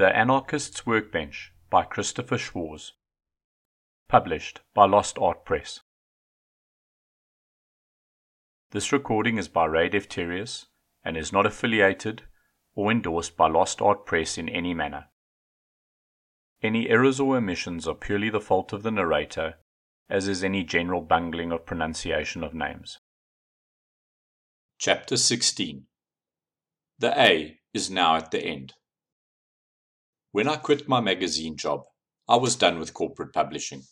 The Anarchist's Workbench by Christopher Schwarz. Published by Lost Art Press. This recording is by Ray Defterius and is not affiliated or endorsed by Lost Art Press in any manner. Any errors or omissions are purely the fault of the narrator, as is any general bungling of pronunciation of names. Chapter 16 The A is now at the end. When I quit my magazine job, I was done with corporate publishing.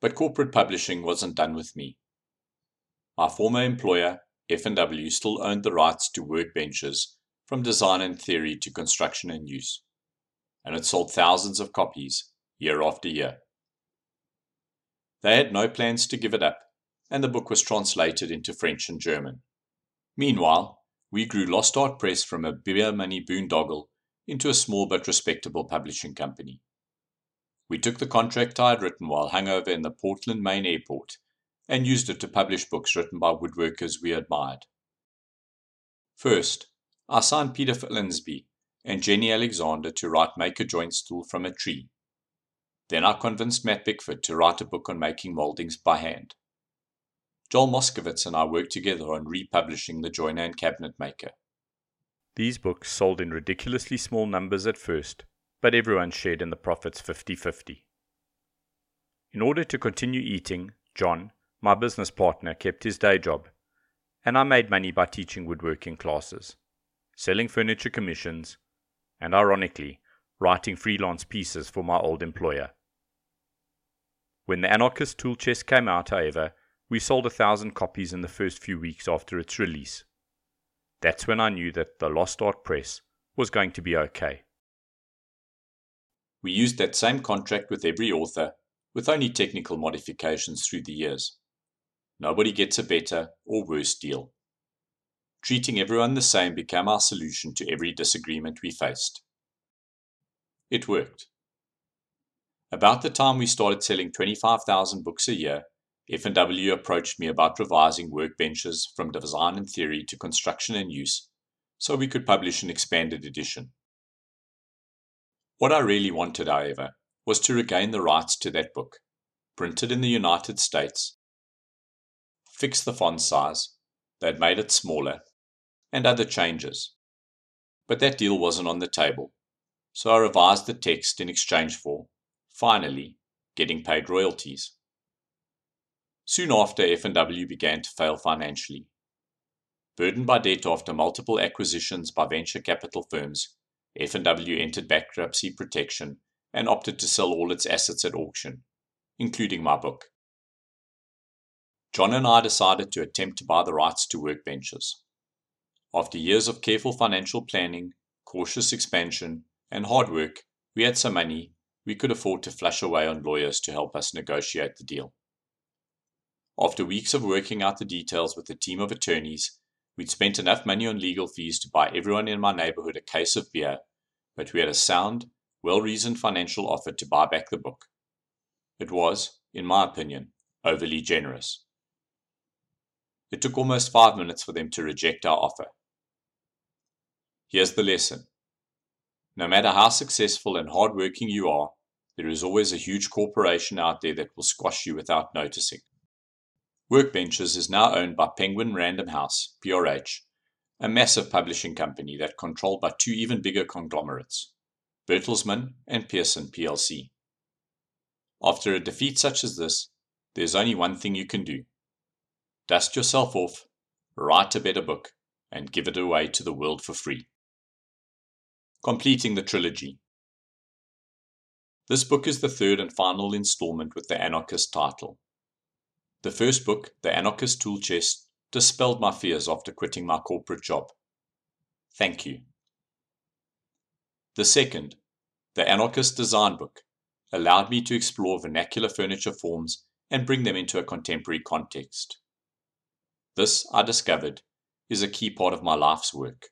But corporate publishing wasn't done with me. My former employer, F&W, still owned the rights to workbenches from design and theory to construction and use, and it sold thousands of copies year after year. They had no plans to give it up, and the book was translated into French and German. Meanwhile, we grew Lost Art Press from a beer money boondoggle into a small but respectable publishing company. We took the contract I had written while hungover in the Portland, Maine airport and used it to publish books written by woodworkers we admired. First, I signed Peter Follansbee and Jenny Alexander to write Make a Joint Stool from a Tree. Then I convinced Matt Bickford to write a book on making moldings by hand. Joel Moskowitz and I worked together on republishing The Joiner and Cabinet Maker. These books sold in ridiculously small numbers at first, but everyone shared in the profits 50 50. In order to continue eating, John, my business partner, kept his day job, and I made money by teaching woodworking classes, selling furniture commissions, and ironically, writing freelance pieces for my old employer. When the Anarchist tool chest came out, however, we sold a thousand copies in the first few weeks after its release. That's when I knew that the Lost Art Press was going to be okay. We used that same contract with every author, with only technical modifications through the years. Nobody gets a better or worse deal. Treating everyone the same became our solution to every disagreement we faced. It worked. About the time we started selling 25,000 books a year, F&W approached me about revising workbenches from design and theory to construction and use, so we could publish an expanded edition. What I really wanted, however, was to regain the rights to that book, printed in the United States, fix the font size, they had made it smaller, and other changes. But that deal wasn't on the table, so I revised the text in exchange for, finally, getting paid royalties. Soon after, F&W began to fail financially. Burdened by debt after multiple acquisitions by venture capital firms, F&W entered bankruptcy protection and opted to sell all its assets at auction, including my book. John and I decided to attempt to buy the rights to workbenches. After years of careful financial planning, cautious expansion, and hard work, we had some money we could afford to flush away on lawyers to help us negotiate the deal. After weeks of working out the details with a team of attorneys, we'd spent enough money on legal fees to buy everyone in my neighborhood a case of beer, but we had a sound, well reasoned financial offer to buy back the book. It was, in my opinion, overly generous. It took almost five minutes for them to reject our offer. Here's the lesson no matter how successful and hardworking you are, there is always a huge corporation out there that will squash you without noticing. Workbenches is now owned by Penguin Random House, PRH, a massive publishing company that controlled by two even bigger conglomerates, Bertelsmann and Pearson plc. After a defeat such as this, there's only one thing you can do. Dust yourself off, write a better book, and give it away to the world for free. Completing the trilogy. This book is the third and final installment with the Anarchist title. The first book, The Anarchist Tool Chest, dispelled my fears after quitting my corporate job. Thank you. The second, The Anarchist Design Book, allowed me to explore vernacular furniture forms and bring them into a contemporary context. This, I discovered, is a key part of my life's work.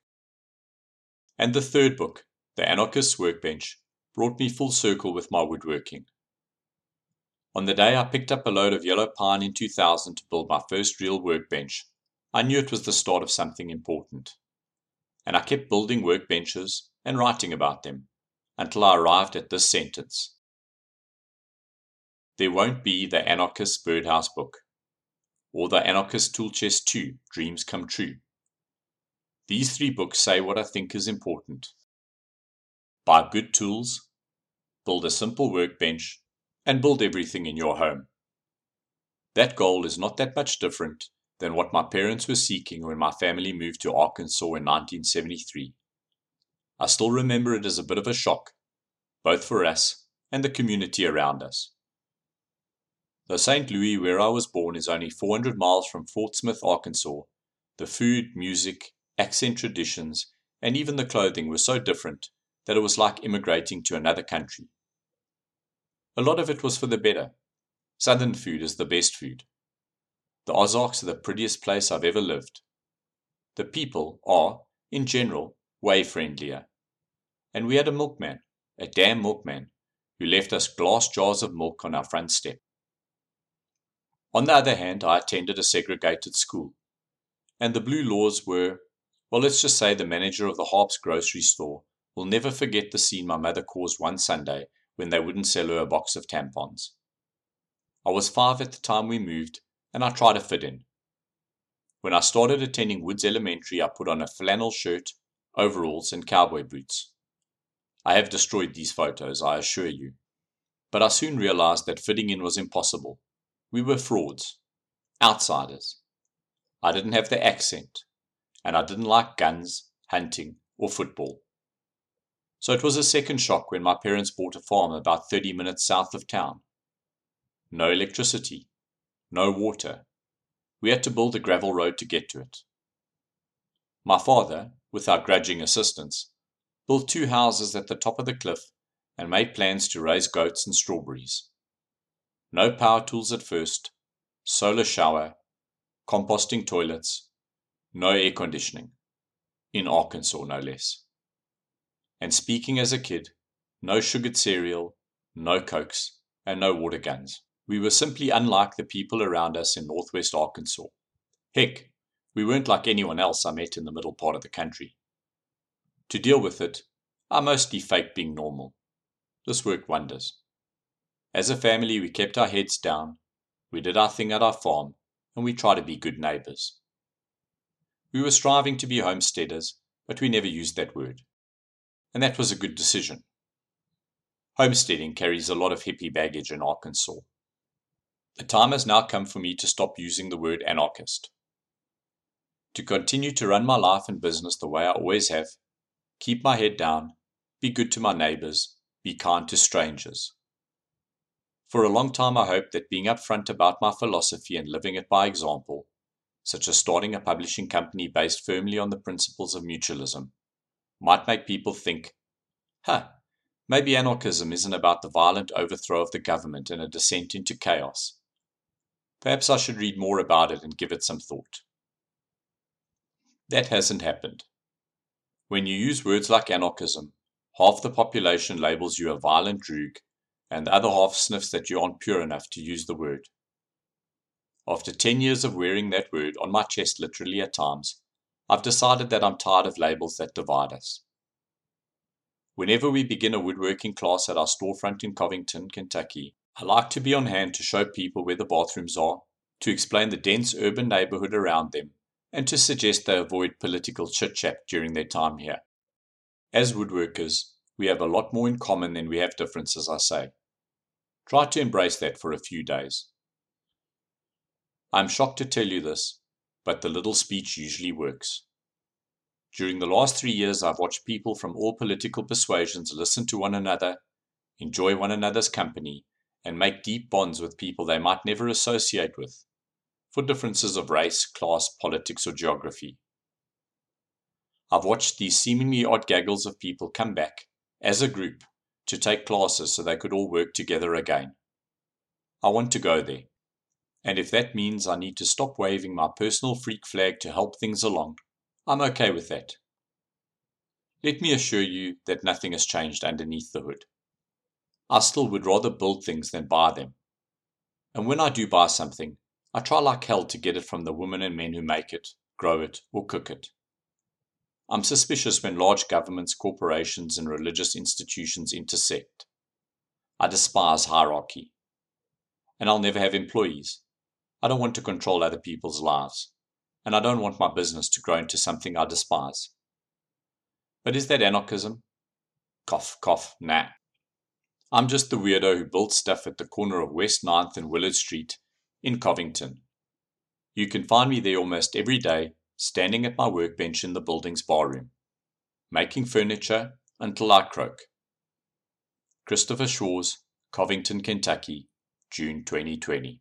And the third book, The Anarchist's Workbench, brought me full circle with my woodworking. On the day I picked up a load of yellow pine in 2000 to build my first real workbench, I knew it was the start of something important. and I kept building workbenches and writing about them until I arrived at this sentence. There won't be the Anarchist Birdhouse book, or the Anarchist Tool Chest 2 Dreams Come True. These three books say what I think is important. Buy good tools, build a simple workbench, and build everything in your home. That goal is not that much different than what my parents were seeking when my family moved to Arkansas in 1973. I still remember it as a bit of a shock, both for us and the community around us. Though St. Louis, where I was born, is only 400 miles from Fort Smith, Arkansas, the food, music, accent traditions, and even the clothing were so different that it was like immigrating to another country. A lot of it was for the better. Southern food is the best food. The Ozarks are the prettiest place I've ever lived. The people are, in general, way friendlier. And we had a milkman, a damn milkman, who left us glass jars of milk on our front step. On the other hand, I attended a segregated school, and the blue laws were, well, let's just say the manager of the Harps grocery store will never forget the scene my mother caused one Sunday when they wouldn't sell her a box of tampons. I was five at the time we moved, and I tried to fit in. When I started attending Woods Elementary, I put on a flannel shirt, overalls, and cowboy boots. I have destroyed these photos, I assure you. But I soon realized that fitting in was impossible. We were frauds, outsiders. I didn't have the accent, and I didn't like guns, hunting, or football. So it was a second shock when my parents bought a farm about 30 minutes south of town. No electricity, no water. We had to build a gravel road to get to it. My father, with our grudging assistance, built two houses at the top of the cliff and made plans to raise goats and strawberries. No power tools at first, solar shower, composting toilets, no air conditioning. In Arkansas, no less. And speaking as a kid, no sugared cereal, no cokes, and no water guns. We were simply unlike the people around us in northwest Arkansas. Heck, we weren't like anyone else I met in the middle part of the country. To deal with it, I mostly faked being normal. This worked wonders. As a family, we kept our heads down, we did our thing at our farm, and we tried to be good neighbors. We were striving to be homesteaders, but we never used that word and that was a good decision. Homesteading carries a lot of hippie baggage in Arkansas. The time has now come for me to stop using the word anarchist. To continue to run my life and business the way I always have, keep my head down, be good to my neighbors, be kind to strangers. For a long time, I hoped that being upfront about my philosophy and living it by example, such as starting a publishing company based firmly on the principles of mutualism, might make people think, huh, maybe anarchism isn't about the violent overthrow of the government and a descent into chaos. Perhaps I should read more about it and give it some thought. That hasn't happened. When you use words like anarchism, half the population labels you a violent droog, and the other half sniffs that you aren't pure enough to use the word. After 10 years of wearing that word on my chest literally at times, I've decided that I'm tired of labels that divide us. Whenever we begin a woodworking class at our storefront in Covington, Kentucky, I like to be on hand to show people where the bathrooms are, to explain the dense urban neighborhood around them, and to suggest they avoid political chit chat during their time here. As woodworkers, we have a lot more in common than we have differences, I say. Try to embrace that for a few days. I'm shocked to tell you this, but the little speech usually works. During the last three years, I've watched people from all political persuasions listen to one another, enjoy one another's company, and make deep bonds with people they might never associate with, for differences of race, class, politics, or geography. I've watched these seemingly odd gaggles of people come back, as a group, to take classes so they could all work together again. I want to go there. And if that means I need to stop waving my personal freak flag to help things along, I'm okay with that. Let me assure you that nothing has changed underneath the hood. I still would rather build things than buy them. And when I do buy something, I try like hell to get it from the women and men who make it, grow it, or cook it. I'm suspicious when large governments, corporations, and religious institutions intersect. I despise hierarchy. And I'll never have employees. I don't want to control other people's lives. And I don't want my business to grow into something I despise. But is that anarchism? Cough, cough, nah. I'm just the weirdo who built stuff at the corner of West 9th and Willard Street in Covington. You can find me there almost every day standing at my workbench in the building's barroom, making furniture until I croak. Christopher Schwarz, Covington, Kentucky, June 2020.